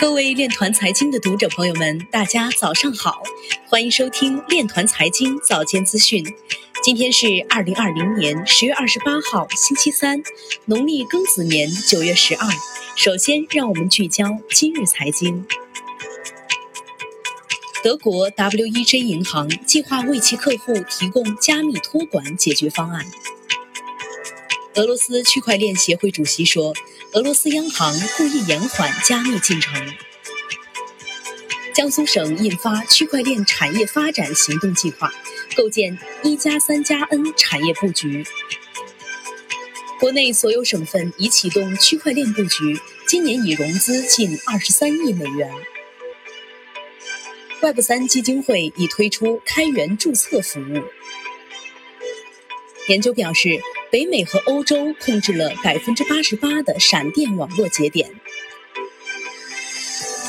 各位链团财经的读者朋友们，大家早上好，欢迎收听链团财经早间资讯。今天是二零二零年十月二十八号，星期三，农历庚子年九月十二。首先，让我们聚焦今日财经。德国 W E J 银行计划为其客户提供加密托管解决方案。俄罗斯区块链协会主席说，俄罗斯央行故意延缓加密进程。江苏省印发区块链产业发展行动计划，构建“一加三加 N” 产业布局。国内所有省份已启动区块链布局，今年已融资近二十三亿美元。Web 三基金会已推出开源注册服务。研究表示，北美和欧洲控制了百分之八十八的闪电网络节点。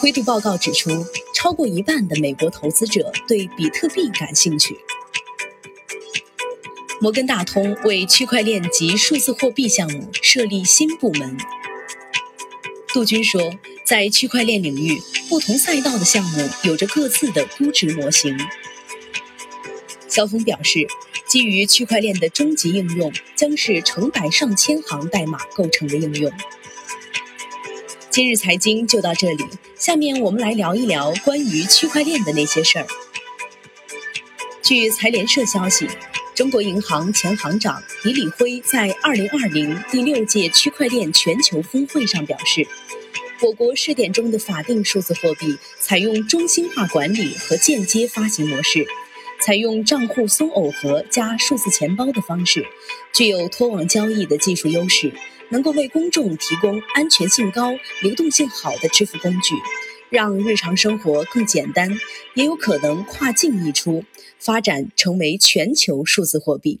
灰度报告指出，超过一半的美国投资者对比特币感兴趣。摩根大通为区块链及数字货币项目设立新部门。杜军说，在区块链领域。不同赛道的项目有着各自的估值模型。肖峰表示，基于区块链的终极应用将是成百上千行代码构成的应用。今日财经就到这里，下面我们来聊一聊关于区块链的那些事儿。据财联社消息，中国银行前行长李李辉在2020第六届区块链全球峰会上表示。我国试点中的法定数字货币采用中心化管理和间接发行模式，采用账户松耦合加数字钱包的方式，具有脱网交易的技术优势，能够为公众提供安全性高、流动性好的支付工具，让日常生活更简单，也有可能跨境溢出，发展成为全球数字货币。